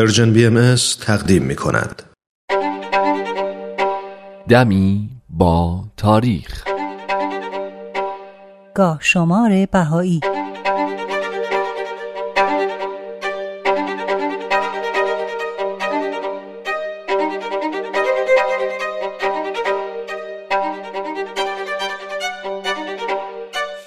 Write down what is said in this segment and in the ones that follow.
پرژن بی ام تقدیم می کند. دمی با تاریخ گاه شمار بهایی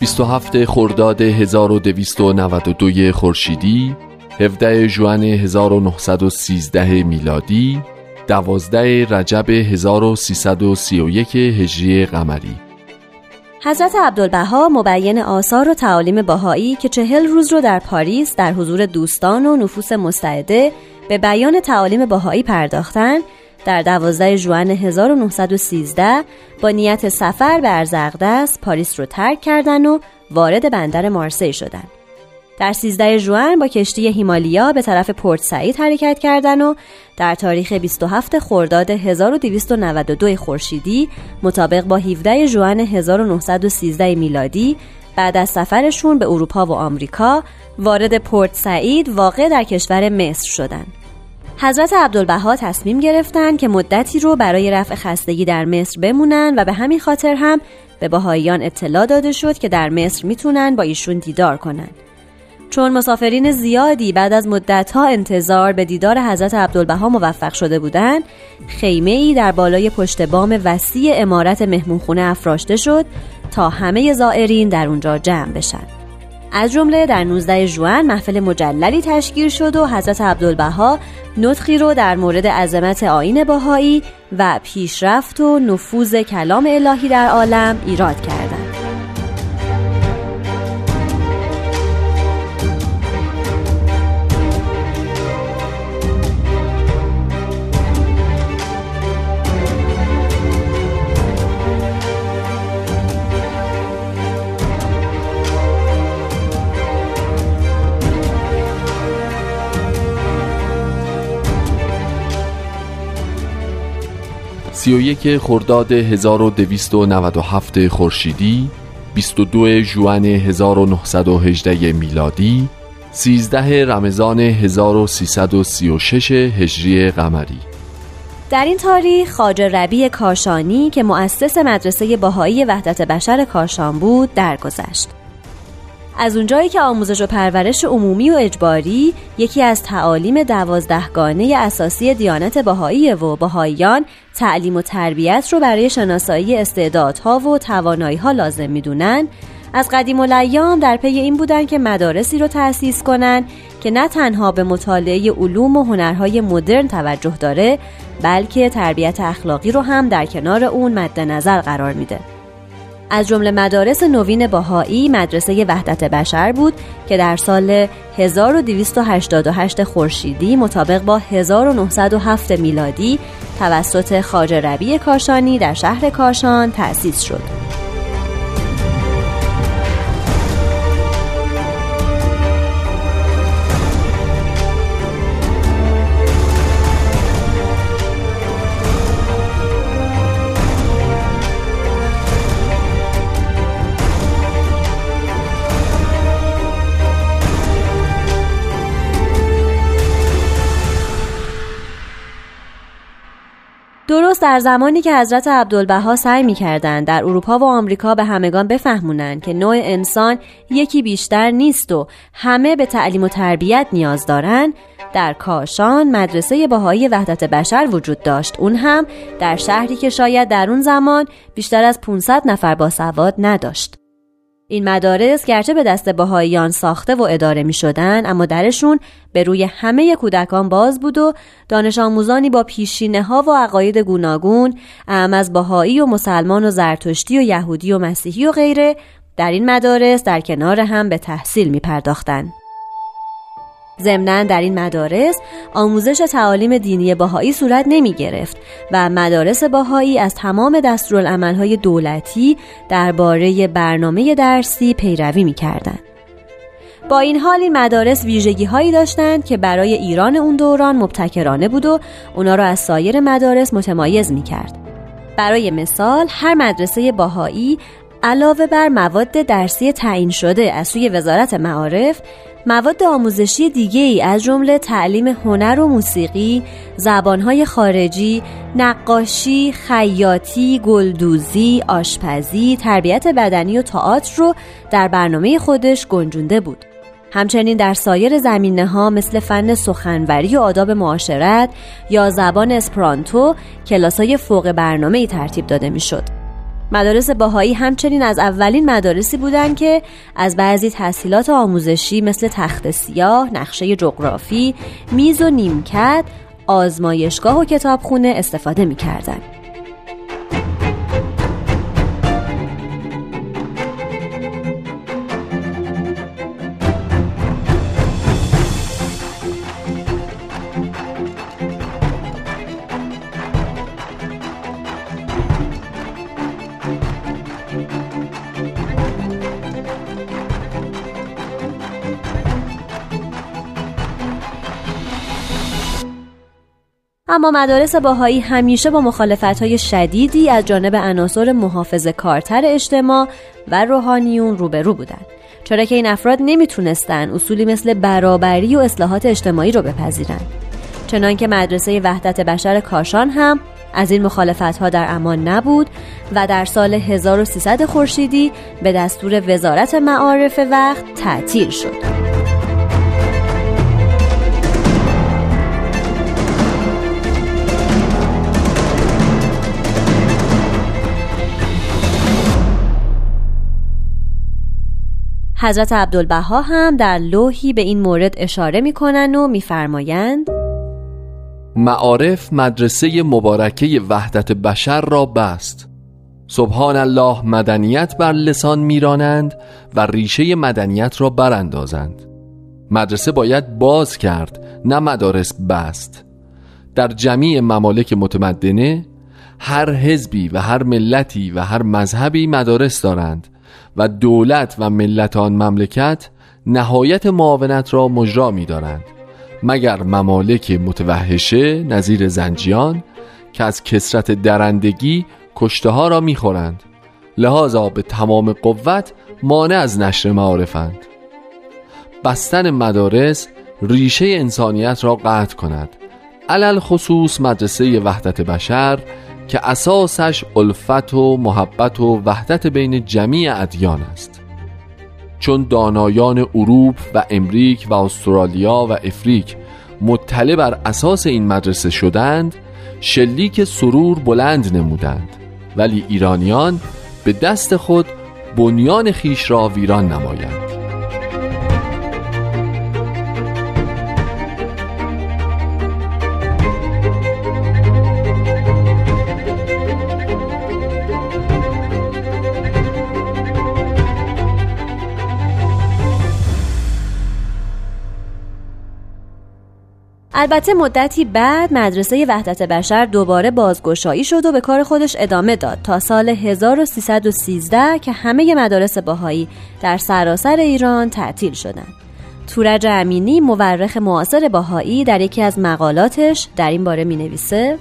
بیست و هفت خرداد 1292 خورشیدی 17 ژوئن 1913 میلادی 12 رجب 1331 هجری قمری حضرت عبدالبها مبین آثار و تعالیم باهایی که چهل روز رو در پاریس در حضور دوستان و نفوس مستعده به بیان تعالیم باهایی پرداختن در 12 ژوئن 1913 با نیت سفر به ارزغدس پاریس رو ترک کردن و وارد بندر مارسی شدند. در 13 ژوئن با کشتی هیمالیا به طرف پورت سعید حرکت کردند و در تاریخ 27 خرداد 1292 خورشیدی مطابق با 17 ژوئن 1913 میلادی بعد از سفرشون به اروپا و آمریکا وارد پورت سعید واقع در کشور مصر شدند. حضرت عبدالبها تصمیم گرفتند که مدتی رو برای رفع خستگی در مصر بمونن و به همین خاطر هم به بهاییان اطلاع داده شد که در مصر می‌تونن با ایشون دیدار کنند. چون مسافرین زیادی بعد از مدتها انتظار به دیدار حضرت عبدالبها موفق شده بودند خیمه ای در بالای پشت بام وسیع امارت مهمونخونه افراشته شد تا همه زائرین در اونجا جمع بشن از جمله در 19 ژوئن محفل مجللی تشکیل شد و حضرت عبدالبها نطخی رو در مورد عظمت آین باهایی و پیشرفت و نفوذ کلام الهی در عالم ایراد کردند. یک خرداد 1297 خورشیدی 22 ژوئن 1918 میلادی 13 رمضان 1336 هجری قمری. در این تاریخ خاجر ربی کاشانی که مؤسس مدرسه باهایی وحدت بشر کاشان بود درگذشت. از اونجایی که آموزش و پرورش عمومی و اجباری یکی از تعالیم دوازدهگانه اساسی دیانت بهایی و بهاییان تعلیم و تربیت رو برای شناسایی استعدادها و تواناییها لازم می‌دونن از قدیم الایام در پی این بودن که مدارسی رو تأسیس کنن که نه تنها به مطالعه علوم و هنرهای مدرن توجه داره بلکه تربیت اخلاقی رو هم در کنار اون مد نظر قرار میده. از جمله مدارس نوین باهایی مدرسه وحدت بشر بود که در سال 1288 خورشیدی مطابق با 1907 میلادی توسط خاجه ربی کاشانی در شهر کاشان تأسیس شد. درست در زمانی که حضرت عبدالبها سعی می‌کردند در اروپا و آمریکا به همگان بفهمونند که نوع انسان یکی بیشتر نیست و همه به تعلیم و تربیت نیاز دارند در کاشان مدرسه باهایی وحدت بشر وجود داشت. اون هم در شهری که شاید در اون زمان بیشتر از 500 نفر با سواد نداشت. این مدارس گرچه به دست باهاییان ساخته و اداره می شدن اما درشون به روی همه کودکان باز بود و دانش آموزانی با پیشینه ها و عقاید گوناگون اعم از باهایی و مسلمان و زرتشتی و یهودی و مسیحی و غیره در این مدارس در کنار هم به تحصیل می پرداختن. ضمنا در این مدارس آموزش تعالیم دینی باهایی صورت نمی گرفت و مدارس باهایی از تمام دستورالعملهای دولتی درباره برنامه درسی پیروی می کردن. با این حال این مدارس ویژگی هایی داشتند که برای ایران اون دوران مبتکرانه بود و اونا را از سایر مدارس متمایز می کرد. برای مثال هر مدرسه باهایی علاوه بر مواد درسی تعیین شده از سوی وزارت معارف مواد آموزشی دیگه ای از جمله تعلیم هنر و موسیقی، زبانهای خارجی، نقاشی، خیاطی، گلدوزی، آشپزی، تربیت بدنی و تئاتر رو در برنامه خودش گنجونده بود. همچنین در سایر زمینه ها مثل فن سخنوری و آداب معاشرت یا زبان اسپرانتو کلاسای فوق برنامه ای ترتیب داده می شد. مدارس باهایی همچنین از اولین مدارسی بودند که از بعضی تحصیلات آموزشی مثل تخت سیاه، نقشه جغرافی، میز و نیمکت، آزمایشگاه و کتابخونه استفاده می اما مدارس باهایی همیشه با مخالفت های شدیدی از جانب عناصر محافظ کارتر اجتماع و روحانیون روبرو بودند چرا که این افراد نمی‌تونستن اصولی مثل برابری و اصلاحات اجتماعی رو بپذیرند چنانکه مدرسه وحدت بشر کاشان هم از این مخالفت ها در امان نبود و در سال 1300 خورشیدی به دستور وزارت معارف وقت تعطیل شد. حضرت عبدالبها هم در لوحی به این مورد اشاره می کنن و میفرمایند. معارف مدرسه مبارکه وحدت بشر را بست. سبحان الله مدنیت بر لسان میرانند و ریشه مدنیت را براندازند. مدرسه باید باز کرد نه مدارس بست. در جمیع ممالک متمدنه هر حزبی و هر ملتی و هر مذهبی مدارس دارند. و دولت و ملت آن مملکت نهایت معاونت را مجرا می دارند مگر ممالک متوحشه نظیر زنجیان که از کسرت درندگی کشته ها را می‌خورند لحاظا به تمام قوت مانع از نشر معارفند. بستن مدارس ریشه انسانیت را قطع کند علل خصوص مدرسه وحدت بشر که اساسش الفت و محبت و وحدت بین جمیع ادیان است. چون دانایان اروپ و امریک و استرالیا و افریک مطلع بر اساس این مدرسه شدند شلیک سرور بلند نمودند ولی ایرانیان به دست خود بنیان خیش را ویران نمایند. البته مدتی بعد مدرسه وحدت بشر دوباره بازگشایی شد و به کار خودش ادامه داد تا سال 1313 که همه مدارس باهایی در سراسر ایران تعطیل شدند. تورج امینی مورخ معاصر باهایی در یکی از مقالاتش در این باره می نویسه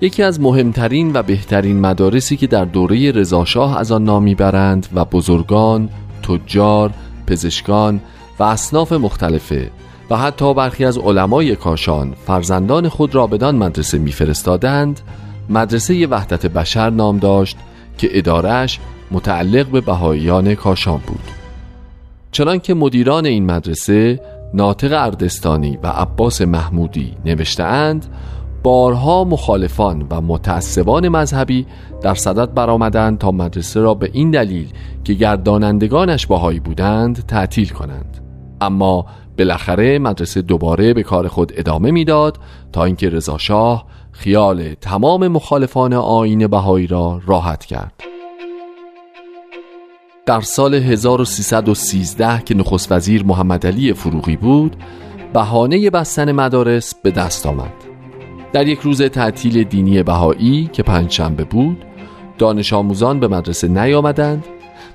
یکی از مهمترین و بهترین مدارسی که در دوره رضاشاه از آن نام برند و بزرگان، تجار، پزشکان و اصناف مختلفه و حتی برخی از علمای کاشان فرزندان خود را بدان مدرسه میفرستادند مدرسه وحدت بشر نام داشت که ادارش متعلق به بهاییان کاشان بود. چنانکه مدیران این مدرسه ناطق اردستانی و عباس محمودی نوشتهاند بارها مخالفان و متعصبان مذهبی در صدد برآمدند تا مدرسه را به این دلیل که گردانندگانش باهایی بودند تعطیل کنند. اما بالاخره مدرسه دوباره به کار خود ادامه می‌داد تا اینکه رضا شاه خیال تمام مخالفان آین بهایی را راحت کرد. در سال 1313 که نخست وزیر محمد علی فروغی بود بهانه بستن مدارس به دست آمد. در یک روز تعطیل دینی بهایی که پنجشنبه بود دانش آموزان به مدرسه نیامدند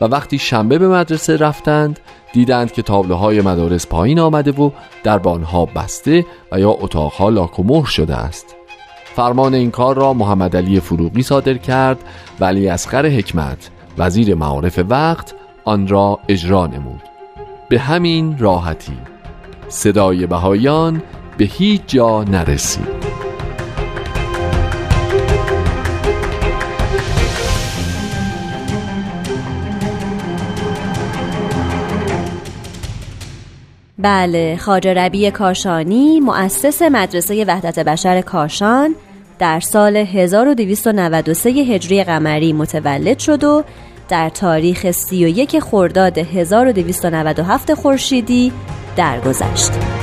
و وقتی شنبه به مدرسه رفتند دیدند که تابلوهای مدارس پایین آمده و دربانها بسته و یا اتاقها لاک و مهر شده است. فرمان این کار را محمد علی فروغی صادر کرد و علی اصغر حکمت وزیر معارف وقت آن را اجرا نمود. به همین راحتی. صدای بهایان به هیچ جا نرسید. بله خاج ربی کاشانی مؤسس مدرسه وحدت بشر کاشان در سال 1293 هجری قمری متولد شد و در تاریخ 31 خرداد 1297 خورشیدی درگذشت.